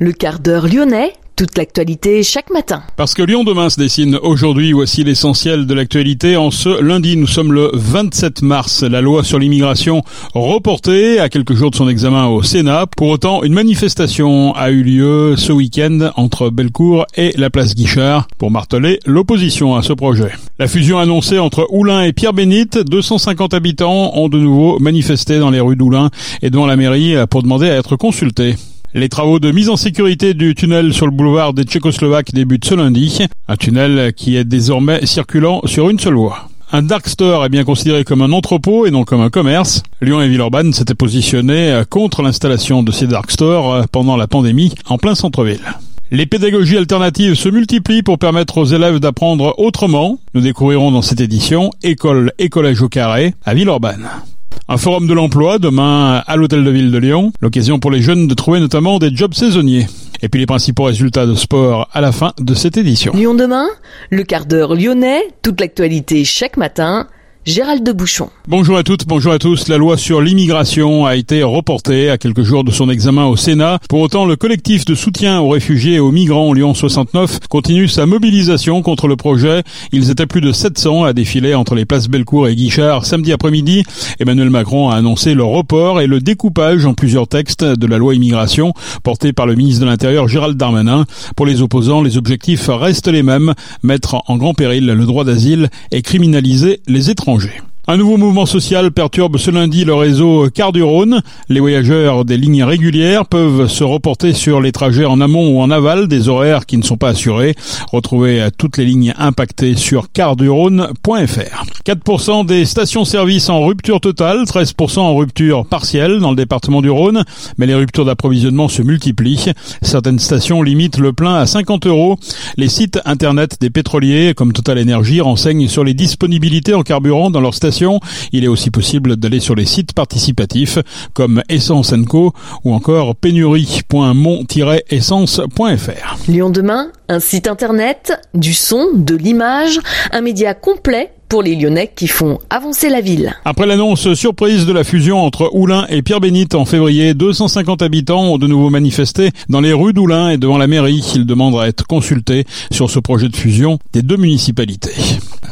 Le quart d'heure lyonnais, toute l'actualité chaque matin. Parce que Lyon demain se dessine aujourd'hui, voici l'essentiel de l'actualité. En ce lundi, nous sommes le 27 mars. La loi sur l'immigration reportée à quelques jours de son examen au Sénat. Pour autant, une manifestation a eu lieu ce week-end entre Bellecour et la place Guichard pour marteler l'opposition à ce projet. La fusion annoncée entre Oulin et Pierre-Bénite, 250 habitants ont de nouveau manifesté dans les rues d'Oulin et devant la mairie pour demander à être consultés. Les travaux de mise en sécurité du tunnel sur le boulevard des Tchécoslovaques débutent ce lundi, un tunnel qui est désormais circulant sur une seule voie. Un dark store est bien considéré comme un entrepôt et non comme un commerce. Lyon et Villeurbanne s'étaient positionnés contre l'installation de ces dark stores pendant la pandémie en plein centre-ville. Les pédagogies alternatives se multiplient pour permettre aux élèves d'apprendre autrement. Nous découvrirons dans cette édition École et Collège au Carré à Villeurbanne. Un forum de l'emploi demain à l'hôtel de ville de Lyon, l'occasion pour les jeunes de trouver notamment des jobs saisonniers. Et puis les principaux résultats de sport à la fin de cette édition. Lyon demain, le quart d'heure lyonnais, toute l'actualité chaque matin Gérald de Bouchon. Bonjour à toutes, bonjour à tous. La loi sur l'immigration a été reportée à quelques jours de son examen au Sénat. Pour autant, le collectif de soutien aux réfugiés et aux migrants Lyon 69 continue sa mobilisation contre le projet. Ils étaient plus de 700 à défiler entre les places Bellecour et Guichard samedi après-midi. Emmanuel Macron a annoncé le report et le découpage en plusieurs textes de la loi immigration portée par le ministre de l'Intérieur Gérald Darmanin. Pour les opposants, les objectifs restent les mêmes, mettre en grand péril le droit d'asile et criminaliser les étrangers manger. Un nouveau mouvement social perturbe ce lundi le réseau Car du Rhône. Les voyageurs des lignes régulières peuvent se reporter sur les trajets en amont ou en aval des horaires qui ne sont pas assurés. Retrouvez toutes les lignes impactées sur cardurhône.fr. 4% des stations-service en rupture totale, 13% en rupture partielle dans le département du Rhône, mais les ruptures d'approvisionnement se multiplient. Certaines stations limitent le plein à 50 euros. Les sites internet des pétroliers comme Total Energy renseignent sur les disponibilités en carburant dans leurs stations. Il est aussi possible d'aller sur les sites participatifs comme Essence Co ou encore pénurie.mont-essence.fr. Lyon demain, un site internet, du son, de l'image, un média complet pour les Lyonnais qui font avancer la ville. Après l'annonce surprise de la fusion entre Oulin et Pierre-Bénite en février, 250 habitants ont de nouveau manifesté dans les rues d'Oulin et devant la mairie. Ils demandent à être consultés sur ce projet de fusion des deux municipalités.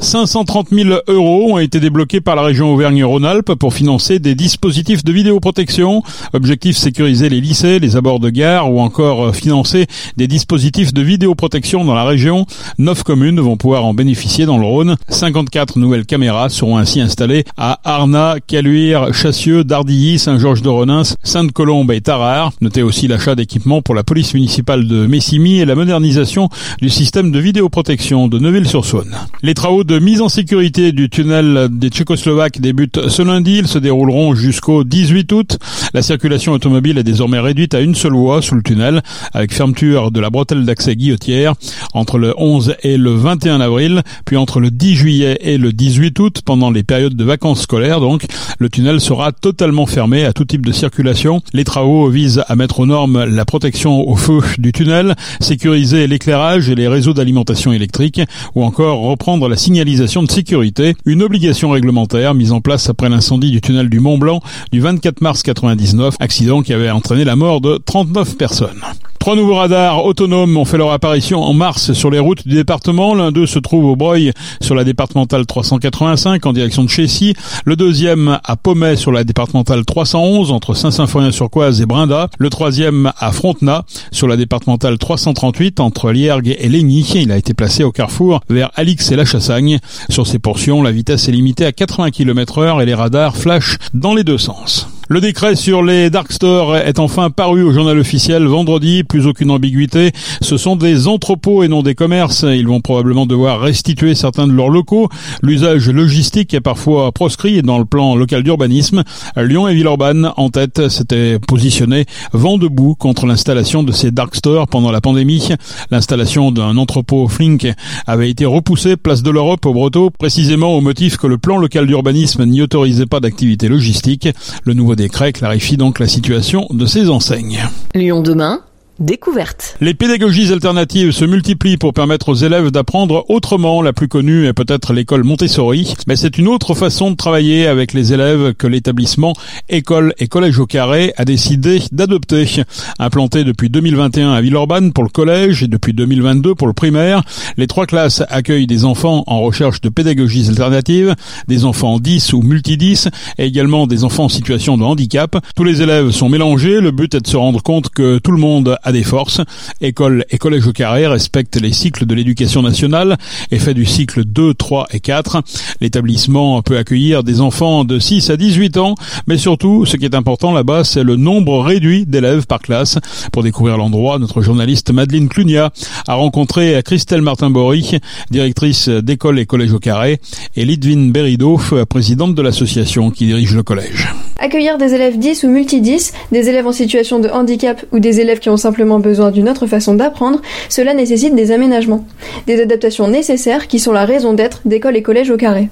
530 000 euros ont été débloqués par la région Auvergne-Rhône-Alpes pour financer des dispositifs de vidéoprotection. Objectif sécuriser les lycées, les abords de gare ou encore financer des dispositifs de vidéoprotection dans la région. Neuf communes vont pouvoir en bénéficier dans le Rhône. 54 nouvelles caméras seront ainsi installées à Arnat, Caluire, Chassieux, Dardilly, Saint-Georges-de-Renins, Sainte-Colombe et Tarare. Notez aussi l'achat d'équipements pour la police municipale de Messimy et la modernisation du système de vidéoprotection de Neuville-sur-Saône. Les travaux de mise en sécurité du tunnel des Tchécoslovaques débutent ce lundi. Ils se dérouleront jusqu'au 18 août. La circulation automobile est désormais réduite à une seule voie sous le tunnel, avec fermeture de la bretelle d'accès guillotière entre le 11 et le 21 avril, puis entre le 10 juillet et le 18 août, pendant les périodes de vacances scolaires. Donc, le tunnel sera totalement fermé à tout type de circulation. Les travaux visent à mettre aux normes la protection au feu du tunnel, sécuriser l'éclairage et les réseaux d'alimentation électrique, ou encore reprendre la signalisation de sécurité, une obligation réglementaire mise en place après l'incendie du tunnel du Mont Blanc du 24 mars 99, accident qui avait entraîné la mort de 39 personnes. Trois nouveaux radars autonomes ont fait leur apparition en mars sur les routes du département. L'un d'eux se trouve au Breuil sur la départementale 385 en direction de Chessy. Le deuxième à Pommet sur la départementale 311 entre Saint-Symphorien-sur-Coise et Brinda. Le troisième à Frontenat sur la départementale 338 entre Liergue et Ligny. Il a été placé au carrefour vers Alix et La Chassagne. Sur ces portions, la vitesse est limitée à 80 km heure et les radars flashent dans les deux sens. Le décret sur les dark stores est enfin paru au journal officiel vendredi, plus aucune ambiguïté. Ce sont des entrepôts et non des commerces. Ils vont probablement devoir restituer certains de leurs locaux. L'usage logistique est parfois proscrit dans le plan local d'urbanisme. Lyon et Villeurbanne, en tête, s'étaient positionnés vent debout contre l'installation de ces dark stores pendant la pandémie. L'installation d'un entrepôt Flink avait été repoussée place de l'Europe au Breteau, précisément au motif que le plan local d'urbanisme n'y autorisait pas d'activité logistique. Le nouveau décret clarifie donc la situation de ces enseignes. Lyon demain découverte. Les pédagogies alternatives se multiplient pour permettre aux élèves d'apprendre autrement. La plus connue est peut-être l'école Montessori, mais c'est une autre façon de travailler avec les élèves que l'établissement École et Collège au Carré a décidé d'adopter. Implanté depuis 2021 à Villeurbanne pour le collège et depuis 2022 pour le primaire, les trois classes accueillent des enfants en recherche de pédagogies alternatives, des enfants 10 ou multi-10 et également des enfants en situation de handicap. Tous les élèves sont mélangés. Le but est de se rendre compte que tout le monde a des forces. École et collège carré respectent les cycles de l'éducation nationale et fait du cycle 2, 3 et 4. L'établissement peut accueillir des enfants de 6 à 18 ans, mais surtout, ce qui est important là-bas, c'est le nombre réduit d'élèves par classe. Pour découvrir l'endroit, notre journaliste Madeleine Clunia a rencontré Christelle Martin-Bory, directrice d'école et collège au carré, et Lidvin Berido, présidente de l'association qui dirige le collège. Accueillir des élèves 10 ou multi-10, des élèves en situation de handicap ou des élèves qui ont simplement besoin d'une autre façon d'apprendre, cela nécessite des aménagements. Des adaptations nécessaires qui sont la raison d'être d'école et collège au carré.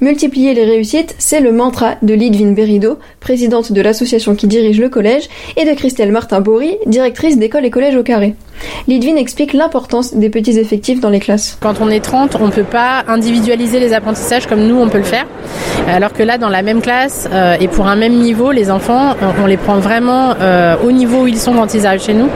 Multiplier les réussites, c'est le mantra de Lidvin Berido, présidente de l'association qui dirige le collège, et de Christelle Martin-Bory, directrice d'école et collège au carré. Lidvin explique l'importance des petits effectifs dans les classes. Quand on est 30, on ne peut pas individualiser les apprentissages comme nous on peut le faire. Alors que là, dans la même classe euh, et pour un même niveau, les enfants, on les prend vraiment euh, au niveau où ils sont quand ils arrivent chez nous.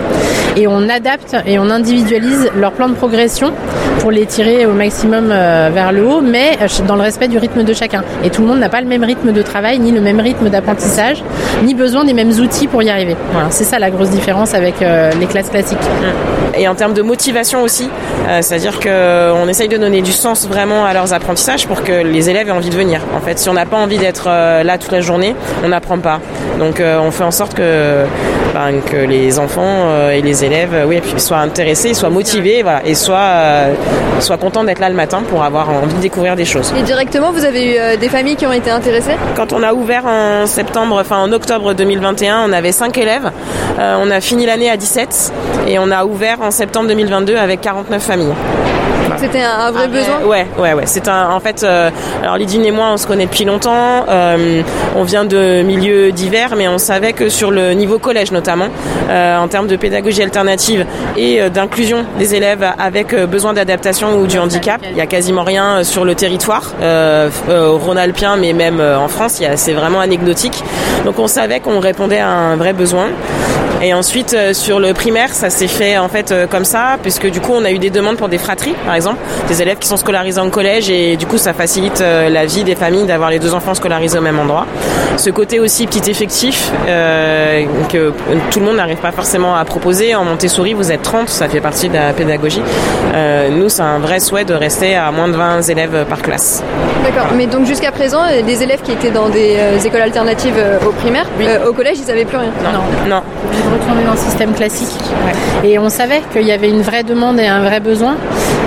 Et on adapte et on individualise leur plan de progression pour les tirer au maximum euh, vers le haut, mais dans le respect du rythme de chacun. Et tout le monde n'a pas le même rythme de travail, ni le même rythme d'apprentissage, ni besoin des mêmes outils pour y arriver. Voilà, c'est ça la grosse différence avec les classes classiques. Et en termes de motivation aussi, c'est-à-dire qu'on essaye de donner du sens vraiment à leurs apprentissages pour que les élèves aient envie de venir. En fait, si on n'a pas envie d'être là toute la journée, on n'apprend pas. Donc on fait en sorte que, ben, que les enfants et les élèves oui, soient intéressés, soient motivés voilà, et soient, soient contents d'être là le matin pour avoir envie de découvrir des choses. Et directement, vous avez eu des familles qui ont été intéressées? Quand on a ouvert en septembre, enfin en octobre 2021, on avait 5 élèves. on a fini l'année à 17 et on a ouvert en septembre 2022 avec 49 familles. C'était un, vrai besoin? Ouais, ouais, ouais. C'est un. En fait, euh, alors Lydine et moi, on se connaît depuis longtemps. Euh, on vient de milieux divers, mais on savait que sur le niveau collège notamment, euh, en termes de pédagogie alternative et d'inclusion des élèves avec besoin d'adaptation ou du handicap, il y a quasiment rien sur le territoire au Rhône-Alpien, mais même en France, c'est vraiment anecdotique. Donc on savait qu'on répondait à un vrai besoin. Et ensuite, sur le primaire, ça s'est fait en fait comme ça, puisque du coup, on a eu des demandes pour des fratries, par exemple, des élèves qui sont scolarisés en collège, et du coup, ça facilite la vie des familles d'avoir les deux enfants scolarisés au même endroit. Ce côté aussi petit effectif euh, que tout le monde n'arrive pas forcément à proposer. En Montessori, vous êtes 30, ça fait partie de la pédagogie. Euh, nous, c'est un vrai souhait de rester à moins de 20 élèves par classe. D'accord, mais donc jusqu'à présent, des élèves qui étaient dans des écoles alternatives au primaire, au collège, ils n'avaient plus rien. Non, non. de retourner dans le système classique. Et on savait qu'il y avait une vraie demande et un vrai besoin.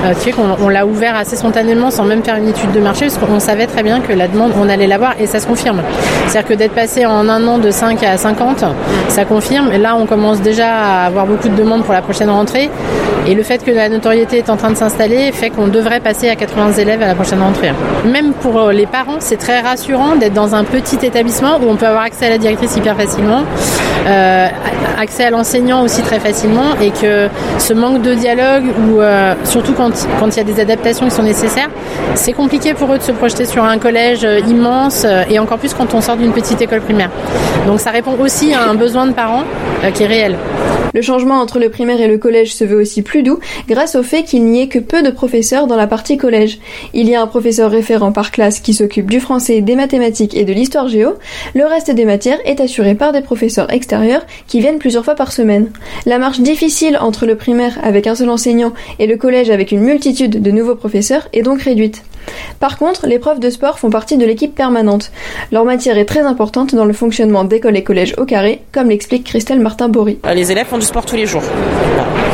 Euh, tu sais qu'on on, l'a ouvert assez spontanément sans même faire une étude de marché parce qu'on savait très bien que la demande, on allait l'avoir et ça se confirme. C'est-à-dire que d'être passé en un an de 5 à 50, ça confirme. Et là, on commence déjà à avoir beaucoup de demandes pour la prochaine rentrée. Et le fait que la notoriété est en train de s'installer fait qu'on devrait passer à 80 élèves à la prochaine rentrée. Même pour les parents, c'est très rassurant d'être dans un petit établissement où on peut avoir accès à la directrice hyper facilement, euh, accès à l'enseignant aussi très facilement, et que ce manque de dialogue, ou euh, surtout quand il y a des adaptations qui sont nécessaires, c'est compliqué pour eux de se projeter sur un collège euh, immense, et encore plus quand on sort d'une petite école primaire. Donc ça répond aussi à un besoin de parents qui est réel. Le changement entre le primaire et le collège se veut aussi plus doux grâce au fait qu'il n'y ait que peu de professeurs dans la partie collège. Il y a un professeur référent par classe qui s'occupe du français, des mathématiques et de l'histoire géo. Le reste des matières est assuré par des professeurs extérieurs qui viennent plusieurs fois par semaine. La marche difficile entre le primaire avec un seul enseignant et le collège avec une multitude de nouveaux professeurs est donc réduite. Par contre, les profs de sport font partie de l'équipe permanente. Leur matière est très importante dans le fonctionnement d'école et collèges au carré, comme l'explique Christelle Martin-Bory. Font du sport tous les jours.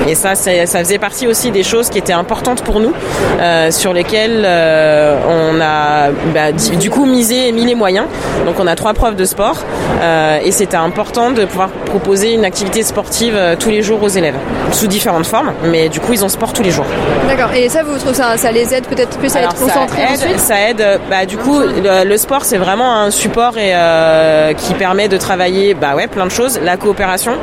Et ça, ça faisait partie aussi des choses qui étaient importantes pour nous, euh, sur lesquelles euh, on a bah, du coup misé et mis les moyens. Donc on a trois profs de sport euh, et c'était important de pouvoir proposer une activité sportive tous les jours aux élèves, sous différentes formes, mais du coup ils ont sport tous les jours. D'accord. Et ça, vous trouvez ça, ça les aide peut-être plus à être concentrés ça aide, ça aide. Bah, du coup, le, sport c'est vraiment un support et qui permet de travailler, bah ouais, plein de choses, la coopération,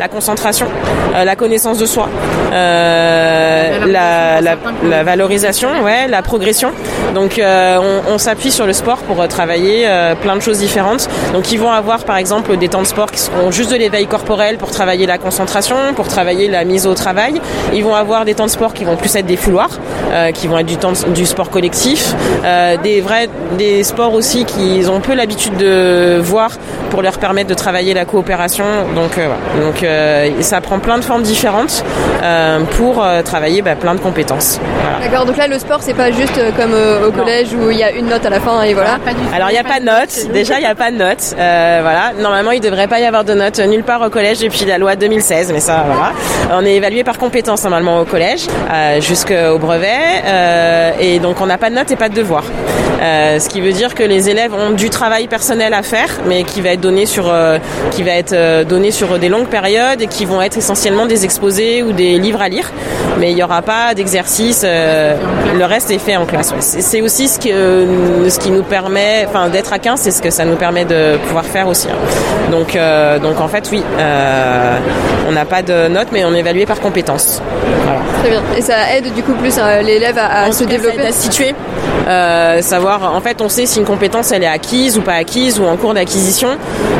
la concentration, euh, la connaissance de soi, euh, la, la, la, valorisation, ouais, la progression. Donc on, on s'appuie sur le sport pour travailler plein de choses différentes. Donc ils vont avoir par exemple des temps de sport qui seront juste de l'éveil corporel pour travailler la concentration, pour travailler la mise au travail. Ils vont avoir des temps de sport qui vont plus être des fouloirs, euh, qui vont être du temps du sport collectif, euh, des vrais des sports aussi qu'ils ont peu l'habitude de voir pour leur permettre de travailler la coopération. Donc euh, donc euh, ça prend plein de formes différentes euh, pour euh, travailler bah, plein de compétences. Voilà. D'accord. Donc là le sport c'est pas juste comme au collège où il y a une note à la fin et voilà. Alors il n'y a pas de notes. Déjà il n'y a pas de notes. voilà. Normalement il devrait pas y avoir de notes nulle part au collège depuis la loi 2016, mais ça voilà. On est évalué par compétences normalement au collège jusqu'au brevet et donc on n'a pas de notes et pas de devoirs. ce qui veut dire que les élèves ont du travail personnel à faire, mais qui va être donné sur, qui va être donné sur des longues périodes et qui vont être essentiellement des exposés ou des livres à lire. Mais il n'y aura pas d'exercice. le reste est fait en classe. C'est aussi ce, que, ce qui nous permet, enfin d'être à 15, c'est ce que ça nous permet de pouvoir faire aussi. Hein. Donc, donc en fait, oui, on n'a pas de notes, mais on est évalué par compétences. Voilà. Très bien. Et ça aide du coup plus l'élève à, à se développer, à situer. Euh, savoir, en fait, on sait si une compétence elle est acquise ou pas acquise ou en cours d'acquisition.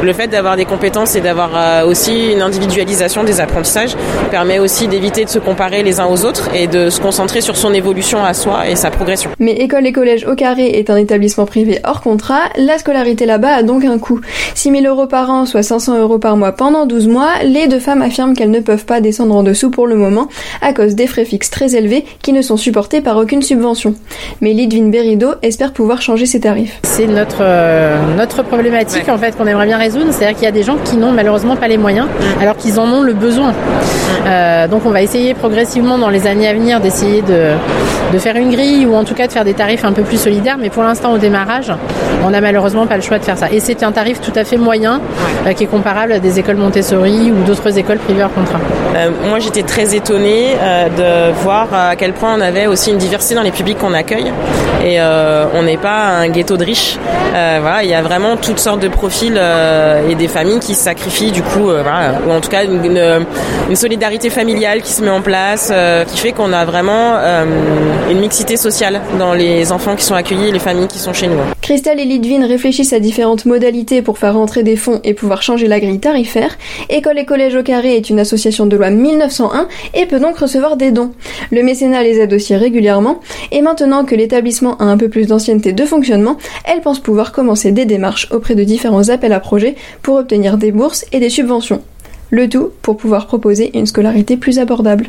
Le fait d'avoir des compétences et d'avoir euh, aussi une individualisation des apprentissages permet aussi d'éviter de se comparer les uns aux autres et de se concentrer sur son évolution à soi et sa progression. Mais École et Collège au Carré est un établissement privé hors contrat. La scolarité là-bas a donc un coût. 6 000 euros par an, soit 500 euros par mois pendant 12 mois, les deux femmes affirment qu'elles ne peuvent pas descendre en dessous pour le moment à cause des frais fixes très élevés qui ne sont supportés par aucune subvention. Mais Lidvin Berido espère pouvoir changer ses tarifs. C'est notre, euh, notre problématique ouais. en fait qu'on aimerait bien résoudre, c'est-à-dire qu'il y a des gens qui n'ont malheureusement pas les moyens mmh. alors qu'ils en ont le besoin. Mmh. Euh, donc on va essayer progressivement dans les années à venir d'essayer de, de faire une grille ou en tout cas de faire des tarifs un peu plus solidaires, mais pour l'instant au démarrage, on n'a malheureusement pas le choix de faire ça. Et c'est un tarif tout à fait moyen ouais. euh, qui est comparable à des écoles Montessori ou d'autres écoles privées hors contrat. Euh, moi j'étais très étonnée euh, de voir à quel point on avait aussi une diversité dans les publics qu'on accueille et euh, on n'est pas un ghetto de riches. Euh, voilà, il y a vraiment toutes sortes de profils et des familles qui se sacrifient du coup, voilà, ou en tout cas une, une, solidarité familiale qui se met en place, qui fait qu'on a vraiment une mixité sociale dans les enfants qui sont accueillis et les familles qui sont chez nous. Christelle et Lidvine réfléchissent à différentes modalités pour faire rentrer des fonds et pouvoir changer la grille tarifaire. École et Collège au Carré est une association de loi 1901 et peut donc recevoir des dons. Le mécénat les aide aussi régulièrement et maintenant que l'établissement a un peu plus d'ancienneté de fonctionnement, elle pense pouvoir commencer des démarches auprès de différents appels à projets pour obtenir des bourses et des subventions. Le tout pour pouvoir proposer une scolarité plus abordable.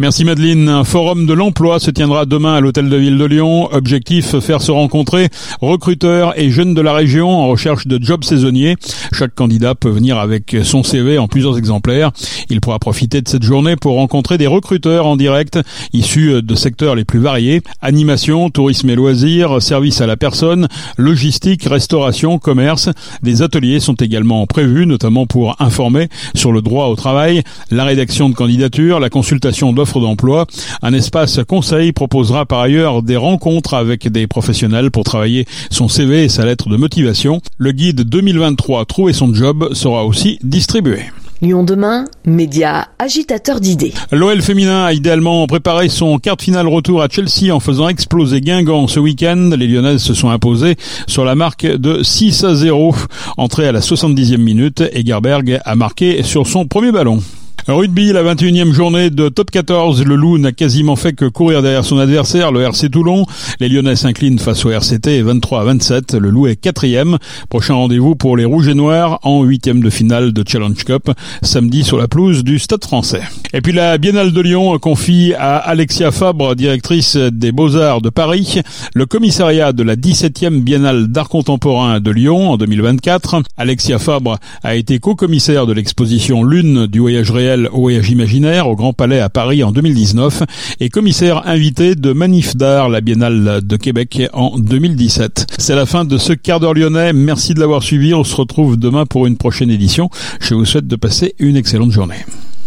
Merci Madeleine. Un forum de l'emploi se tiendra demain à l'hôtel de ville de Lyon. Objectif, faire se rencontrer recruteurs et jeunes de la région en recherche de jobs saisonniers. Chaque candidat peut venir avec son CV en plusieurs exemplaires. Il pourra profiter de cette journée pour rencontrer des recruteurs en direct issus de secteurs les plus variés. Animation, tourisme et loisirs, services à la personne, logistique, restauration, commerce. Des ateliers sont également prévus, notamment pour informer sur le droit au travail, la rédaction de candidatures, la consultation d'offres d'emploi. Un espace conseil proposera par ailleurs des rencontres avec des professionnels pour travailler son CV et sa lettre de motivation. Le guide 2023 Trouver son job sera aussi distribué. Lyon demain, média agitateur d'idées. L'OL féminin a idéalement préparé son quart de finale retour à Chelsea en faisant exploser Guingamp ce week-end. Les Lyonnaises se sont imposées sur la marque de 6 à 0. Entrée à la 70e minute, Egerberg a marqué sur son premier ballon. Rugby, la 21e journée de top 14. Le Loup n'a quasiment fait que courir derrière son adversaire, le RC Toulon. Les Lyonnais s'inclinent face au RCT 23 à 27. Le Loup est quatrième. Prochain rendez-vous pour les Rouges et Noirs en huitième de finale de Challenge Cup, samedi sur la pelouse du Stade français. Et puis la Biennale de Lyon confie à Alexia Fabre, directrice des Beaux-Arts de Paris, le commissariat de la 17e Biennale d'Art Contemporain de Lyon en 2024. Alexia Fabre a été co-commissaire de l'exposition Lune du voyage réel réel voyage imaginaire au Grand Palais à Paris en 2019 et commissaire invité de Manif d'Art, la Biennale de Québec en 2017. C'est la fin de ce quart d'heure lyonnais. Merci de l'avoir suivi. On se retrouve demain pour une prochaine édition. Je vous souhaite de passer une excellente journée.